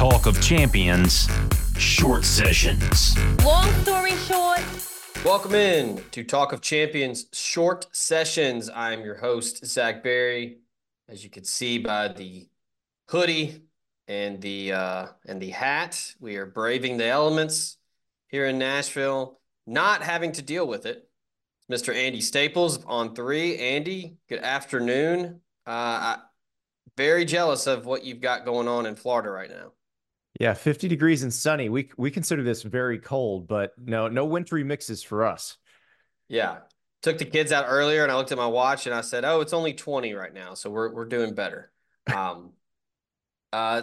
Talk of Champions, short sessions. Long story short, Welcome in to Talk of Champions Short Sessions. I'm your host, Zach Berry. As you can see by the hoodie and the uh, and the hat, we are braving the elements here in Nashville, not having to deal with it. Mr. Andy Staples on three. Andy, good afternoon. Uh, I, very jealous of what you've got going on in Florida right now. Yeah, 50 degrees and sunny. We we consider this very cold, but no no wintry mixes for us. Yeah. Took the kids out earlier and I looked at my watch and I said, "Oh, it's only 20 right now, so we're we're doing better." Um uh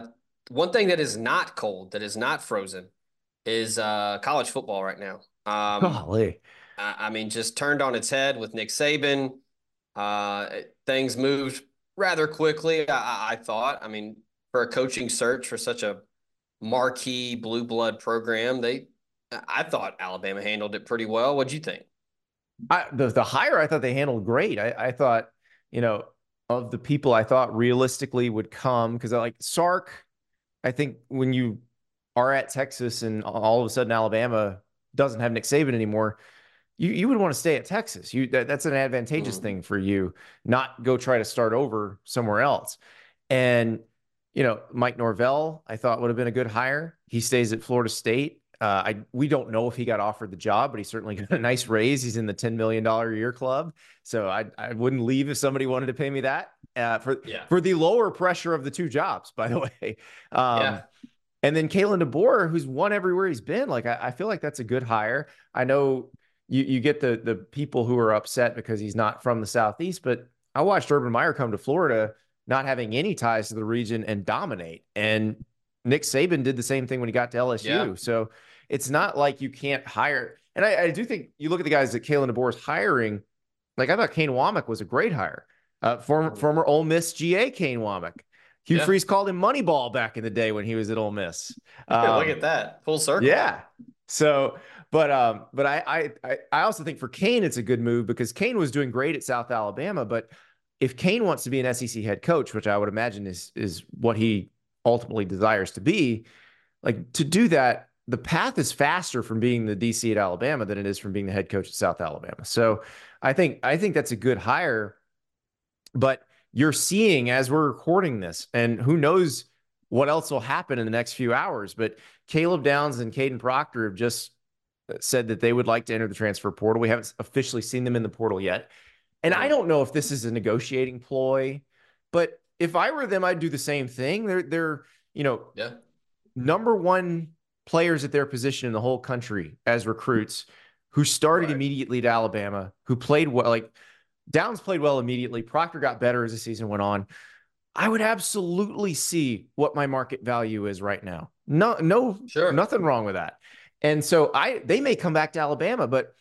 one thing that is not cold, that is not frozen is uh college football right now. Um Golly. I, I mean just turned on its head with Nick Saban. Uh things moved rather quickly, I, I thought. I mean, for a coaching search for such a marquee blue blood program, they I thought Alabama handled it pretty well. What'd you think? I, the the hire I thought they handled great. I, I thought, you know, of the people I thought realistically would come because I like Sark. I think when you are at Texas and all of a sudden Alabama doesn't have Nick Saban anymore, you you would want to stay at Texas. You that, that's an advantageous mm. thing for you, not go try to start over somewhere else. And you know, Mike Norvell, I thought would have been a good hire. He stays at Florida State. Uh, I we don't know if he got offered the job, but he certainly got a nice raise. He's in the ten million dollar a year club, so I I wouldn't leave if somebody wanted to pay me that uh, for yeah. for the lower pressure of the two jobs. By the way, um, yeah. And then Kalen DeBoer, who's won everywhere he's been. Like I, I feel like that's a good hire. I know you you get the the people who are upset because he's not from the southeast, but I watched Urban Meyer come to Florida, not having any ties to the region, and dominate. And Nick Saban did the same thing when he got to LSU. Yeah. So it's not like you can't hire. And I, I, do think you look at the guys that Kalen DeBoer is hiring. Like I thought Kane Wommack was a great hire. Uh, former former Ole Miss GA Kane Wommack. Hugh yeah. Freeze called him Moneyball back in the day when he was at Ole Miss. Um, yeah, look at that full circle. Yeah. So, but um, but I I I also think for Kane it's a good move because Kane was doing great at South Alabama, but if Kane wants to be an SEC head coach, which I would imagine is is what he ultimately desires to be, like to do that, the path is faster from being the DC at Alabama than it is from being the head coach at South Alabama. So I think I think that's a good hire, but you're seeing as we're recording this, and who knows what else will happen in the next few hours. But Caleb Downs and Kadyn Proctor have just uh, said that they would like to enter the transfer portal. We haven't officially seen them in the portal yet. And I don't know if this is a negotiating ploy, but if I were them, I'd do the same thing. They're they're, you know, yeah. number one players at their position in the whole country as recruits who started right. immediately to Alabama, who played well. Like Downs played well immediately. Proctor got better as the season went on. I would absolutely see what my market value is right now. No, no, sure. nothing wrong with that. And so I they may come back to Alabama, but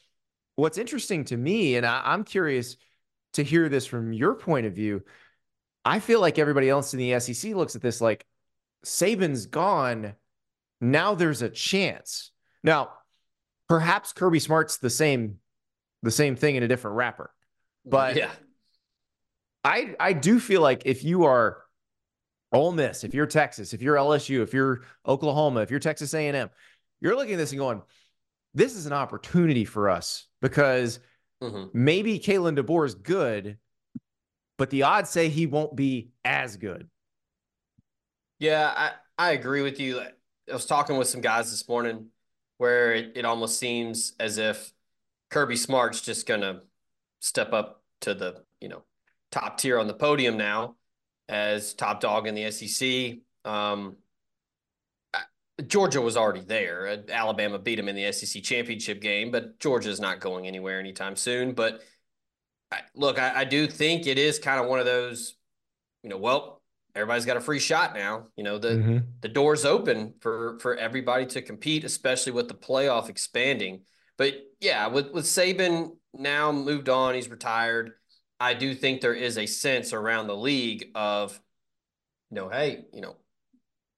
what's interesting to me, and I, I'm curious to hear this from your point of view. I feel like everybody else in the SEC looks at this like Saban's gone. Now there's a chance. Now, perhaps Kirby Smart's the same, the same thing in a different wrapper. But yeah, I I do feel like if you are Ole Miss, if you're Texas, if you're LSU, if you're Oklahoma, if you're Texas A&M, you're looking at this and going, this is an opportunity for us because mm-hmm. maybe Kalen DeBoer is good, but the odds say he won't be as good. Yeah, I, I agree with you. I was talking with some guys this morning where it, it almost seems as if Kirby Smart's just going to step up to the, you know, top tier on the podium now as top dog in the SEC. Um, Georgia was already there. Alabama beat them in the SEC championship game, but Georgia is not going anywhere anytime soon. But I, look, I, I, do think it is kind of one of those, you know, well, everybody's got a free shot now. You know, the Mhm. the door's open for for everybody to compete, especially with the playoff expanding. But yeah, with with Saban now moved on, he's retired. I do think there is a sense around the league of, you know, hey, you know,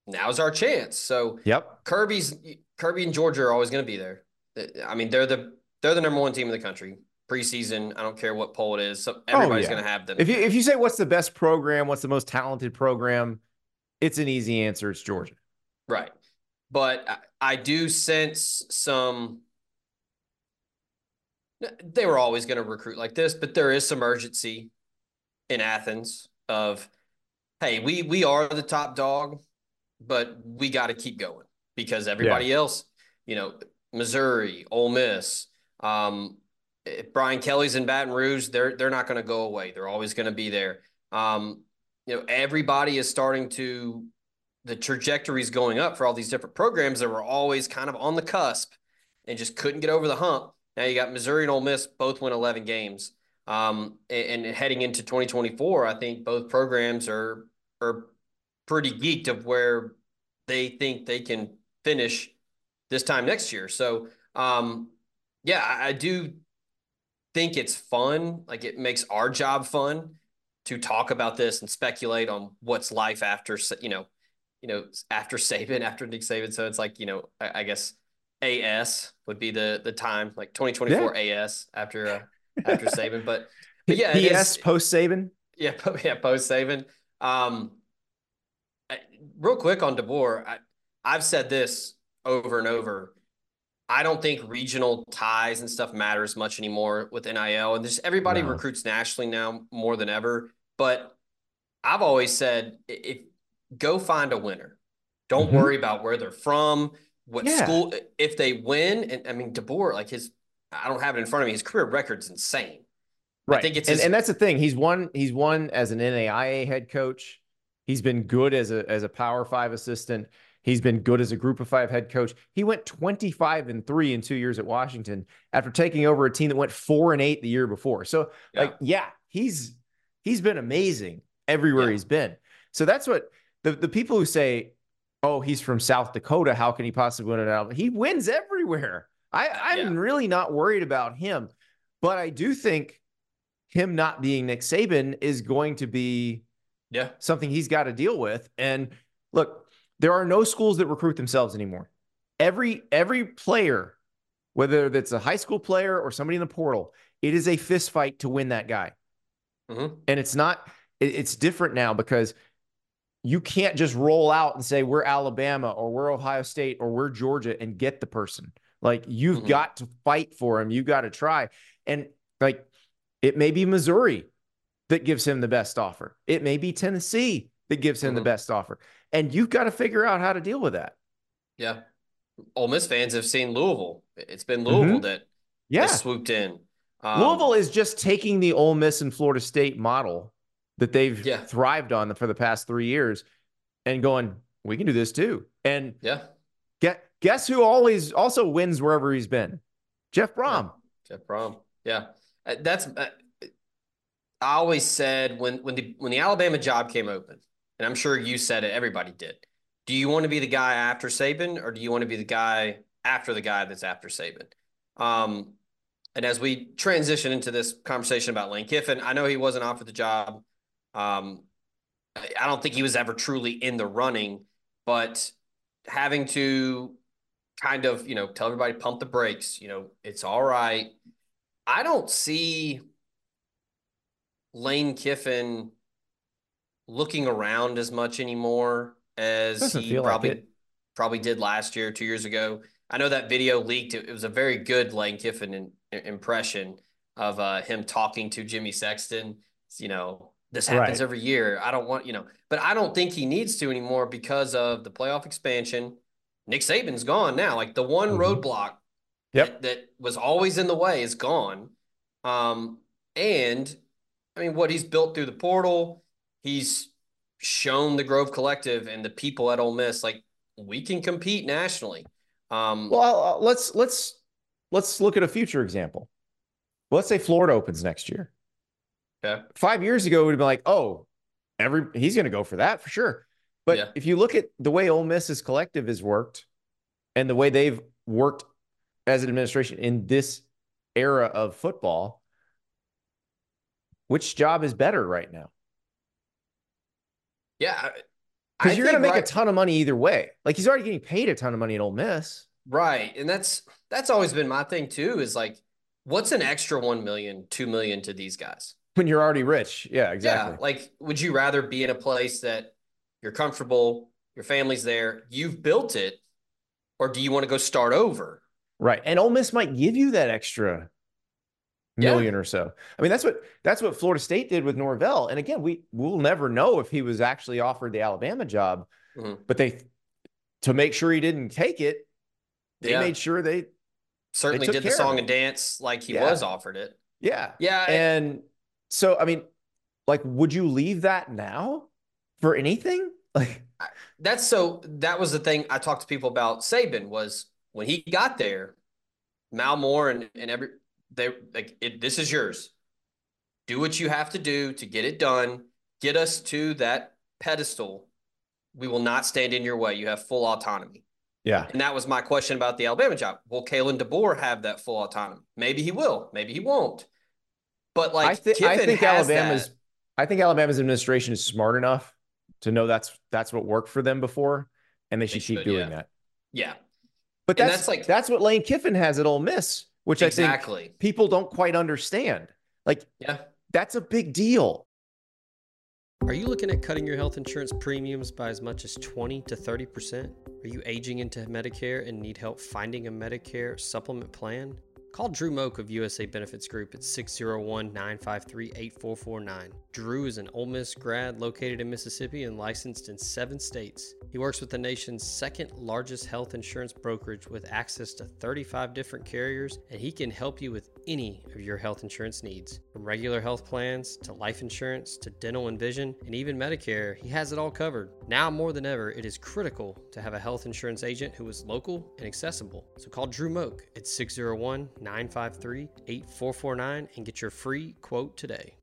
now's our chance. So Yep. Kirby's Kirby and Georgia are always going to be there. I mean, they're the they're the number one team in the country preseason. I don't care what poll it is. So oh, everybody's Oh, yeah. going to have them. If you if you say what's the best program, what's the most talented program, it's an easy answer. It's Georgia. Right. But I, I do sense some. They were always going to recruit like this, but there is some urgency in Athens of, hey, we we are the top dog, but we got to keep going because everybody else, you know, Missouri, Ole Miss, um, Brian Kelly's in Baton Rouge, they're they're not going to go away. They're always going to be there. Um, you know, everybody is starting to the trajectory is going up for all these different programs that were always kind of on the cusp and just couldn't get over the hump. Now you got Missouri and Ole Miss both win 11 games. Um, and, and heading into 2024, I think both programs are are pretty geeked of where they think they can finish this time next year. So, um, yeah, I, I do think it's fun. Like it makes our job fun to talk about this and speculate on what's life after, you know, you know, after Saban, after Nick Saban. So it's like, you know, I, I guess AS would be the the time, like 2024 AS after uh, after Saban. But but yeah, PS post Saban. yeah, po- yeah, post Saban. Um, I- real quick on DeBoer, I, I've said this over and over. I don't think regional ties and stuff matters much anymore with NIL, and just everybody No. recruits nationally now more than ever. But I've always said, if go find a winner, don't Mhm. worry about where they're from, what Yeah. school. If they win, and I mean DeBoer, like his, I don't have it in front of me. His career record's insane. Right. think it's and, his- and that's the thing. He's won. He's won as an NAIA head coach. He's been good as a as a Power Five assistant. He's been good as a Group of Five head coach. He went twenty five and three in two years at Washington after taking over a team that went four and eight the year before. So, Yeah. like, yeah, he's he's been amazing everywhere Yeah. he's been. So that's what the the people who say, "Oh, he's from South Dakota. How can he possibly win it out?" He wins everywhere. I I'm Yeah. really not worried about him, but I do think him not being Nick Saban is going to be Yeah. something he's got to deal with. And look, there are no schools that recruit themselves anymore. Every every player, whether that's a high school player or somebody in the portal, it is a fist fight to win that guy. Mhm. And it's not. it- it's different now because you can't just roll out and say we're Alabama or we're Ohio State or we're Georgia and get the person. Like you've Mhm. got to fight for him. You got to try. And like it may be Missouri that gives him the best offer. It may be Tennessee that gives him the Mhm. best offer. And you've got to figure out how to deal with that. Yeah. Ole Miss fans have seen Louisville. It's been Louisville that Yeah. swooped in. Um, Louisville is just taking the Ole Miss and Florida State model that they've Yeah. thrived on for the past three years and going, we can do this too. And Yeah. get, guess who always also wins wherever he's been? Jeff Brohm. Jeff Brohm. Yeah. Uh, That's uh, I always said when when the when the Alabama job came open, and I'm sure you said it, everybody did. Do you want to be the guy after Saban, or do you want to be the guy after the guy that's after Saban? Um, and as we transition into this conversation about Lane Kiffin, I know he wasn't offered the job. Um, I don't think he was ever truly in the running, but having to kind of, you know, tell everybody pump the brakes, you know, it's all right. I don't see Lane Kiffin looking around as much anymore as Doesn't he feel like probably probably did last year, two years ago. I know that video leaked. It, it was a very good Lane Kiffin in, in- impression of uh, him talking to Jimmy Sexton. You know, this happens Right. every year. I don't want, you know, but I don't think he needs to anymore because of the playoff expansion. Nick Saban's gone now. Like the one Mhm. roadblock Yep. that, that was always in the way is gone. Um, and I mean, what he's built through the portal, he's shown the Grove Collective and the people at Ole Miss like we can compete nationally. Um, Well, let's let's let's look at a future example. Let's say Florida opens next year. okay. Five years ago, it would have been like, oh, every he's going to go for that for sure. But Yeah. if you look at the way Ole Miss's collective has worked and the way they've worked as an administration in this era of football, which job is better right now? Yeah. Because you're going to make right- a ton of money either way. Like he's already getting paid a ton of money at Ole Miss. Right. And that's that's always been my thing too, is like, what's an extra 1 million, 2 million to these guys? When you're already rich. Yeah, exactly. Yeah. Like, would you rather be in a place that you're comfortable, your family's there, you've built it, or do you want to go start over? Right. And Ole Miss might give you that extra Yeah. million or so. I mean, that's what that's what Florida State did with Norvell. And again, we we'll never know if he was actually offered the Alabama job, Mhm. but they to make sure he didn't take it, they Yeah. made sure they Certainly took did the song and dance like he Yeah. was offered it. yeah. Yeah. And so I mean, like, would you leave that now for anything? Like, That's so that was the thing I talked to people about Saban was when he got there, Mal Moore and, and every they like it, this is yours. Do what you have to do to get it done. Get us to that pedestal. We will not stand in your way. You have full autonomy. yeah. And that was my question about the Alabama job. Will Kalen DeBoer have that full autonomy? Maybe he will. Maybe he won't. But like I, thi- I think Alabama's that. I think Alabama's administration is smart enough to know that's that's what worked for them before, and they should keep should, doing yeah. that. Yeah, But that's, that's like- that's what Lane Kiffin has at Ole Miss, which I exactly. think people don't quite understand. Like Yeah. that's a big deal. Are you looking at cutting your health insurance premiums by as much as 20 to 30%? Are you aging into Medicare and need help finding a Medicare supplement plan? Call Drew Moak of USA Benefits Group at 601 953 8449. Drew is an Ole Miss grad located in Mississippi and licensed in seven states. He works with the nation's second largest health insurance brokerage with access to 35 different carriers, and he can help you with any of your health insurance needs. From regular health plans to life insurance to dental and vision, and even Medicare, he has it all covered. Now more than ever, it is critical to have a health insurance agent who is local and accessible. So call Drew Moak at 601 953 8449 and get your free quote today.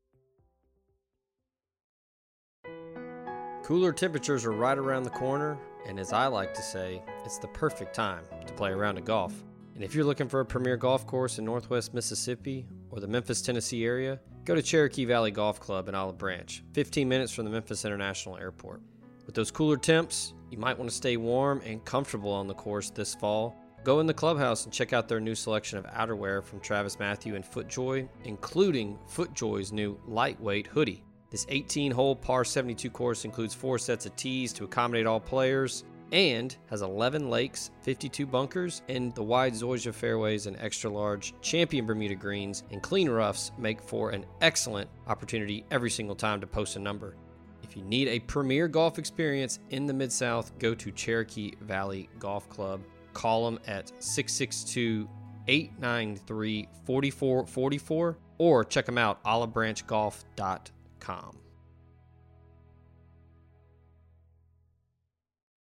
Cooler temperatures are right around the corner, and as I like to say, it's the perfect time to play around a round of golf. And if you're looking for a premier golf course in northwest Mississippi or the Memphis, Tennessee area, go to Cherokee Valley Golf Club in Olive Branch, 15 minutes from the Memphis International Airport. With those cooler temps, you might want to stay warm and comfortable on the course this fall. Go in the clubhouse and check out their new selection of outerwear from TravisMathew and FootJoy, including FootJoy's new lightweight hoodie. This 18 hole par 72 course includes four sets of tees to accommodate all players and has 11 lakes, 52 bunkers, and the wide Zoysia fairways and extra large champion Bermuda greens and clean roughs make for an excellent opportunity every single time to post a number. If you need a premier golf experience in the Mid South, go to Cherokee Valley Golf Club. Call them at 662 893 4444 or check them out olivebranchgolf.com.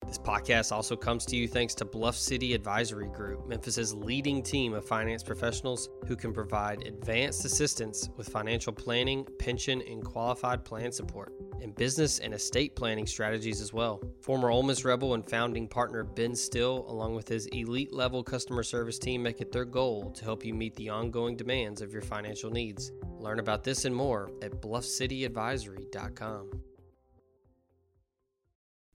This podcast also comes to you thanks to Bluff City Advisory Group, Memphis's leading team of finance professionals who can provide advanced assistance with financial planning, pension, and qualified plan support, and business and estate planning strategies as well. Former Ole Miss Rebel and founding partner Ben Still, along with his elite level customer service team, make it their goal to help you meet the ongoing demands of your financial needs. Learn about this and more at bluffcityadvisory.com.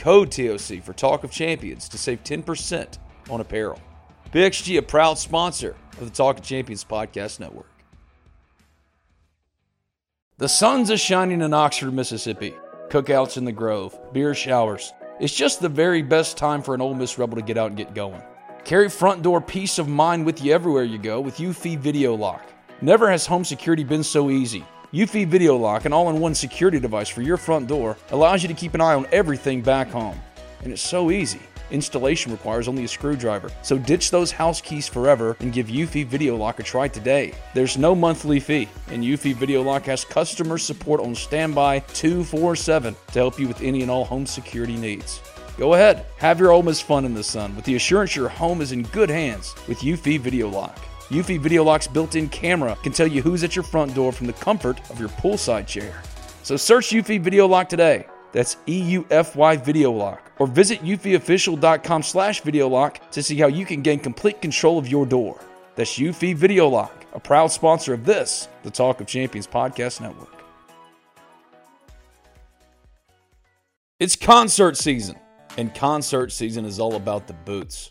code TOC for Talk of Champions to save 10% on apparel. PXG, a proud sponsor of the Talk of Champions Podcast Network. The sun's are shining in Oxford, Mississippi. Cookouts in the Grove, beer showers. It's just the very best time for an Ole Miss Rebel to get out and get going. Carry front door peace of mind with you everywhere you go with Eufy Video Lock. Never has home security been so easy. Eufy Video Lock, an all in one security device for your front door, allows you to keep an eye on everything back home. And it's so easy. Installation requires only a screwdriver, so ditch those house keys forever and give Eufy Video Lock a try today. There's no monthly fee, and Eufy Video Lock has customer support on standby 247 to help you with any and all home security needs. Go ahead, have your Ole Miss fun in the sun with the assurance your home is in good hands with Eufy Video Lock. Eufy Video Lock's built-in camera can tell you who's at your front door from the comfort of your poolside chair. So search Eufy Video Lock today. That's E-U-F-Y Video Lock. Or visit eufyofficial.com slash video lock to see how you can gain complete control of your door. That's Eufy Video Lock, a proud sponsor of this, the Talk of Champions Podcast Network. It's concert season, and concert season is all about the boots.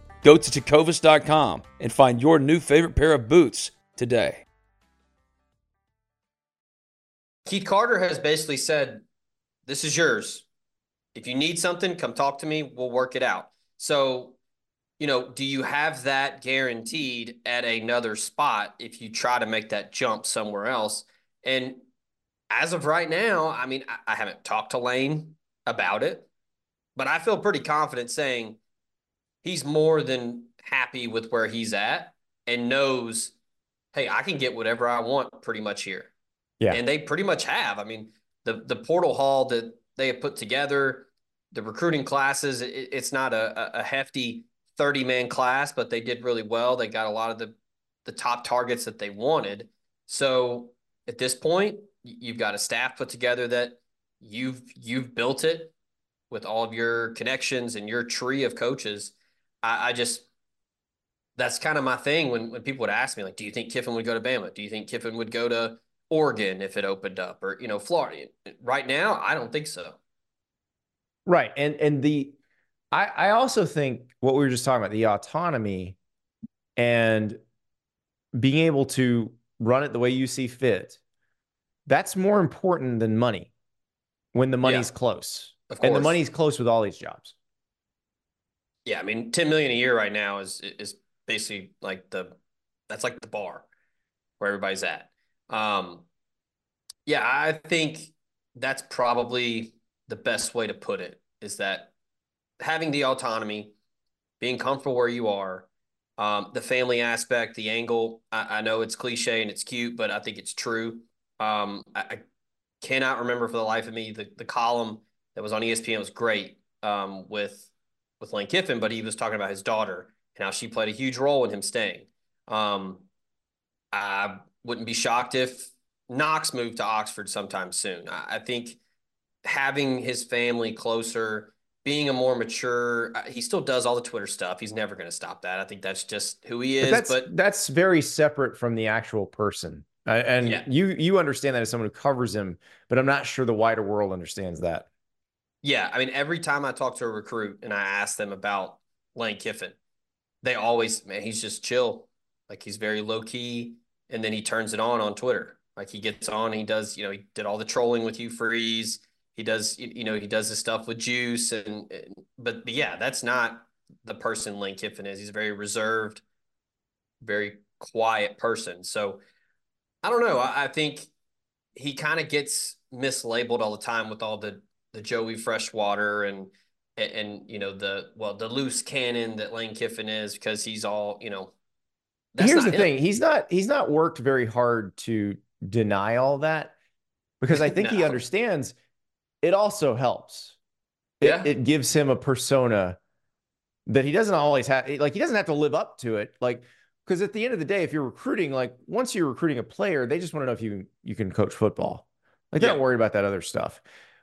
Go to tecovas.com and find your new favorite pair of boots today. Keith Carter has basically said, This is yours. If you need something, come talk to me. We'll work it out. So, you know, do you have that guaranteed at another spot if you try to make that jump somewhere else? And as of right now, I mean, I, I haven't talked to Lane about it, but I feel pretty confident saying he's more than happy with where he's at and knows, hey, I can get whatever I want pretty much here. Yeah. And they pretty much have. I mean, the the portal hall that they have put together, the recruiting classes, it, it's not a, a hefty 30 man class, but they did really well. They got a lot of the the top targets that they wanted. So at this point, you've got a staff put together that you've you've built it with all of your connections and your tree of coaches. I, I just that's kind of my thing when when people would ask me like, do you think Kiffin would go to Bama? Do you think Kiffin would go to Oregon if it opened up, or you know, Florida? Right now, I don't think so. Right, and and the I I also think what we were just talking about the autonomy and being able to run it the way you see fit. That's more important than money when the money's Yeah, close. Of And the money's close with all these jobs. Yeah, I mean, 10 million a year right now is is basically like the that's like the bar where everybody's at. Um yeah, I think that's probably the best way to put it is that having the autonomy, being comfortable where you are, um, the family aspect, the angle. I, I know it's cliche and it's cute, but I think it's true. Um, I, I cannot remember for the life of me the, the column that was on ESPN was great um, with with Lane Kiffin, but he was talking about his daughter and how she played a huge role in him staying. Um, I wouldn't be shocked if Knox moved to Oxford sometime soon. I, I think having his family closer, being a more mature, uh, he still does all the Twitter stuff. He's never going to stop that. I think that's just who he But is. that's But, that's very separate from the actual person. Uh, and Yeah. you you understand that as someone who covers him, but I'm not sure the wider world understands that. Yeah, I mean, every time I talk to a recruit and I ask them about Lane Kiffin, they always, man, he's just chill. Like he's very low key. And then he turns it on on Twitter. Like he gets on, he does, you know, he did all the trolling with Hugh Freeze. He does, you know, he does the stuff with juice and, and but, but yeah, that's not the person Lane Kiffin is. He's a very reserved, very quiet person. So I don't know. I, I think he kind of gets mislabeled all the time with all the the Joey Freshwater and and, and you know the well the loose cannon that Lane Kiffin is because he's all you know. Here's the him. thing: he's not he's not worked very hard to deny all that because I think no. he understands. It also helps. Yeah, it, it gives him a persona that he doesn't always have. Like he doesn't have to live up to it. Like because at the end of the day, if you're recruiting, like once you're recruiting a player, they just want to know if you you can coach football. Like they're yeah. not worried about that other stuff.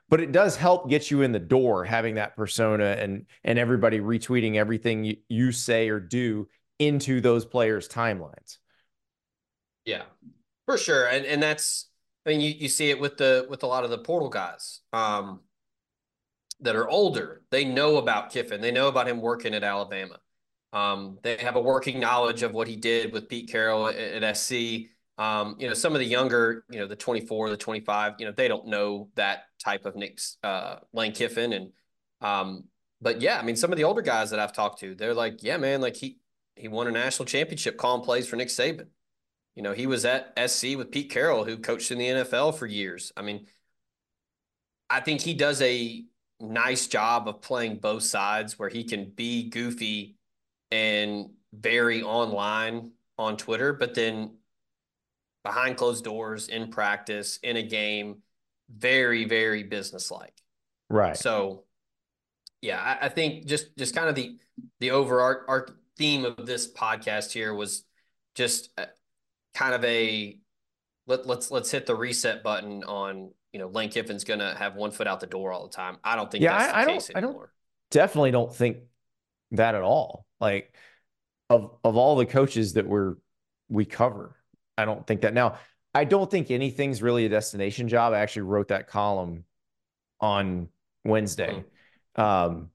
But it does help get you in the door having that persona and and everybody retweeting everything you, you say or do into those players' timelines. Yeah, for sure. And and that's I mean you, you see it with the with a lot of the portal guys. Um that are older. They know about Kiffin. They know about him working at Alabama. Um, they have a working knowledge of what he did with Pete Carroll at, at SC. Um, you know, some of the younger, you know, the 24, the 25, you know, they don't know that type of Nick's uh, Lane Kiffin. And, um, but yeah, I mean, some of the older guys that I've talked to, they're like, yeah, man, like he, he won a national championship calling plays for Nick Saban. You know, he was at SC with Pete Carroll, who coached in the NFL for years. I mean, I think he does a nice job of playing both sides where he can be goofy and very online on Twitter, but then behind closed doors in practice in a game, very very businesslike. Right. So, yeah, I, I think just just kind of the the overarch our theme of this podcast here was just uh, kind of a let, let's let's hit the reset button on you know Lane Kiffin's going to have one foot out the door all the time. I don't think yeah, I, I don't, I don't definitely don't think that at all. Like of of all the coaches that we're we cover, I don't think that. Now, I don't think anything's really a destination job. I actually wrote that column on Wednesday. Mm-hmm. Um,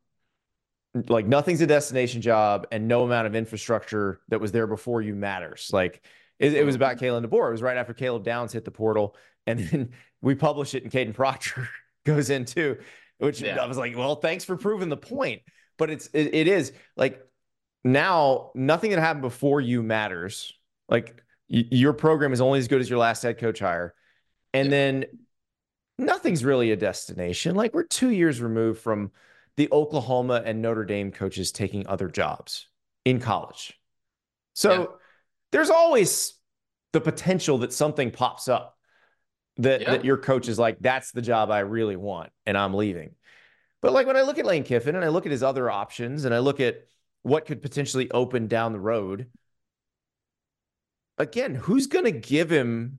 like nothing's a destination job, and no amount of infrastructure that was there before you matters. Like it, it was about mm-hmm. Kalen DeBoer. It was right after Caleb Downs hit the portal, and then we publish it, and Kadyn Proctor goes in too, which yeah. I was like, well, thanks for proving the point. But it's it, it is like now nothing that happened before you matters. Like y- your program is only as good as your last head coach hire. And then nothing's really a destination. Like we're two years removed from the Oklahoma and Notre Dame coaches taking other jobs in college. So yeah. there's always the potential that something pops up that, yeah. that your coach is like, that's the job I really want, and I'm leaving. But like when I look at Lane Kiffin and I look at his other options and I look at what could potentially open down the road, again, who's going to give him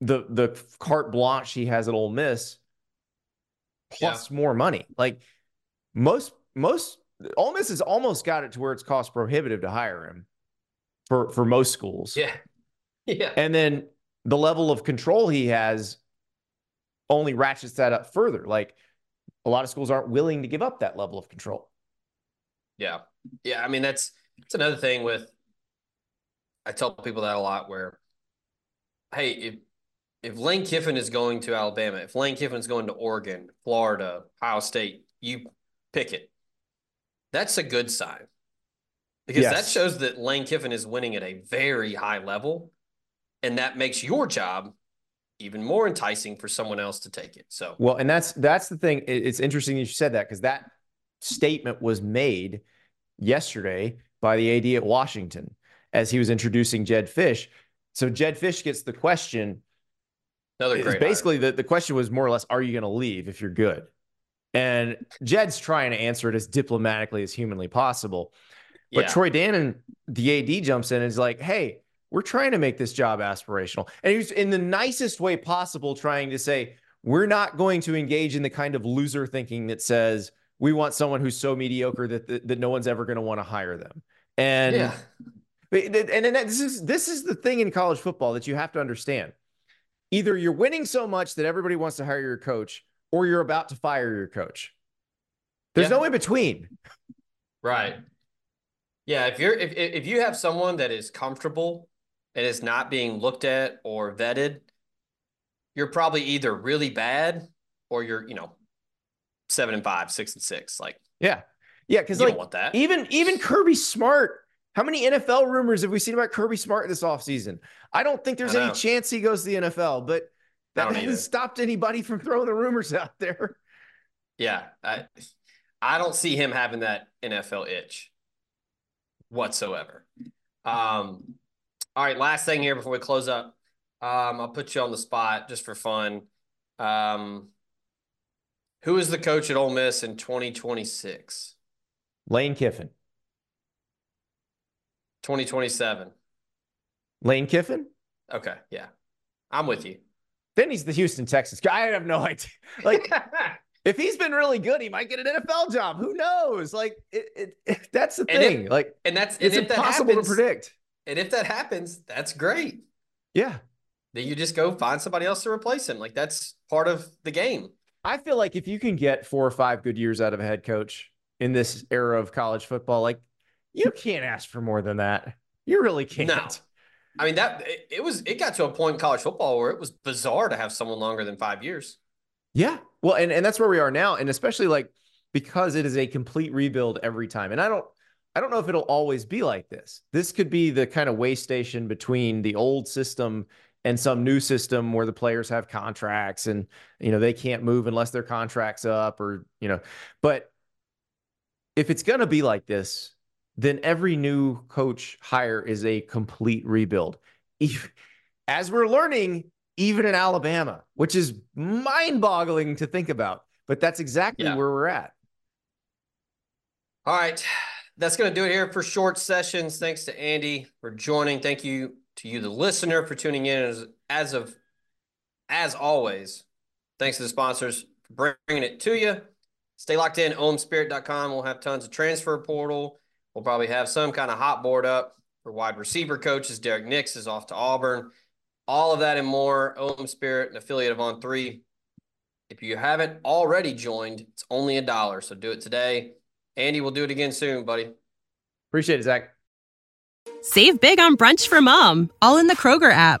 the the carte blanche he has at Ole Miss plus yeah. more money? Like most most Ole Miss has almost got it to where it's cost prohibitive to hire him for for most schools. Yeah. Yeah. And then the level of control he has only ratchets that up further. Like a lot of schools aren't willing to give up that level of control. Yeah. Yeah. I mean, that's, that's another thing with, I tell people that a lot where, hey, if, if Lane Kiffin is going to Alabama, if Lane Kiffin is going to Oregon, Florida, Ohio State, you pick it. That's a good sign because yes. that shows that Lane Kiffin is winning at a very high level. And that makes your job even more enticing for someone else to take it. So well, and that's that's the thing. It's interesting you said that because that statement was made yesterday by the AD at Washington as he was introducing Jedd Fisch. So Jedd Fisch gets the question. Another great basically the, the question was more or less, are you going to leave if you're good? And Jedd's trying to answer it as diplomatically as humanly possible. But yeah. Troy Dannen, the AD jumps in and is like, hey, we're trying to make this job aspirational. And he was in the nicest way possible trying to say, we're not going to engage in the kind of loser thinking that says we want someone who's so mediocre that that, that no one's ever going to want to hire them. And yeah. And then this is this is the thing in college football that you have to understand. Either you're winning so much that everybody wants to hire your coach, or you're about to fire your coach. There's yeah. no in between. Right. Yeah, if you're if if you have someone that is comfortable and is not being looked at or vetted, you're probably either really bad or you're, you know, seven and five, six and six. Like, yeah, yeah, because like that. even even Kirby Smart. How many NFL rumors have we seen about Kirby Smart this offseason? I don't think there's any chance he goes to the NFL, but That hasn't stopped anybody from throwing the rumors out there. Yeah, I, I don't see him having that NFL itch whatsoever. Um, all right, last thing here before we close up. Um, I'll put you on the spot just for fun. Um, who is the coach at Ole Miss in 2026? Lane Kiffin. 2027. Lane Kiffin? Okay, yeah. I'm with you. Then he's the Houston Texans guy. I have no idea. Like, if he's been really good, he might get an NFL job. Who knows? Like, it, it, it that's the thing. like, and that's it's and impossible happens, to predict. And if that happens, that's great. Yeah. Then you just go find somebody else to replace him. Like, that's part of the game. I feel like if you can get four or five good years out of a head coach in this era of college football, like, you can't ask for more than that. You really can't. No. I mean that it, it, was it got to a point in college football where it was bizarre to have someone longer than five years. Yeah. Well, and, and that's where we are now. And especially like because it is a complete rebuild every time. And I don't I don't know if it'll always be like this. This could be the kind of way station between the old system and some new system where the players have contracts and you know they can't move unless their contract's up or you know but if it's going to be like this then every new coach hire is a complete rebuild. As we're learning, even in Alabama, which is mind boggling to think about, but that's exactly yeah. where we're at. All right. That's going to do it here for short sessions. Thanks to Andy for joining. Thank you to you, the listener, for tuning in. As, as of, as always, thanks to the sponsors for bringing it to you. Stay locked in, omspirit.com. We'll have tons of transfer portal We'll probably have some kind of hot board up for wide receiver coaches. Derrick Nix is off to Auburn. All of that and more. OM Spirit, an affiliate of On Three. If you haven't already joined, it's only a dollar. So do it today. Andy will do it again soon, buddy. Appreciate it, Zach. Save big on brunch for mom, all in the Kroger app.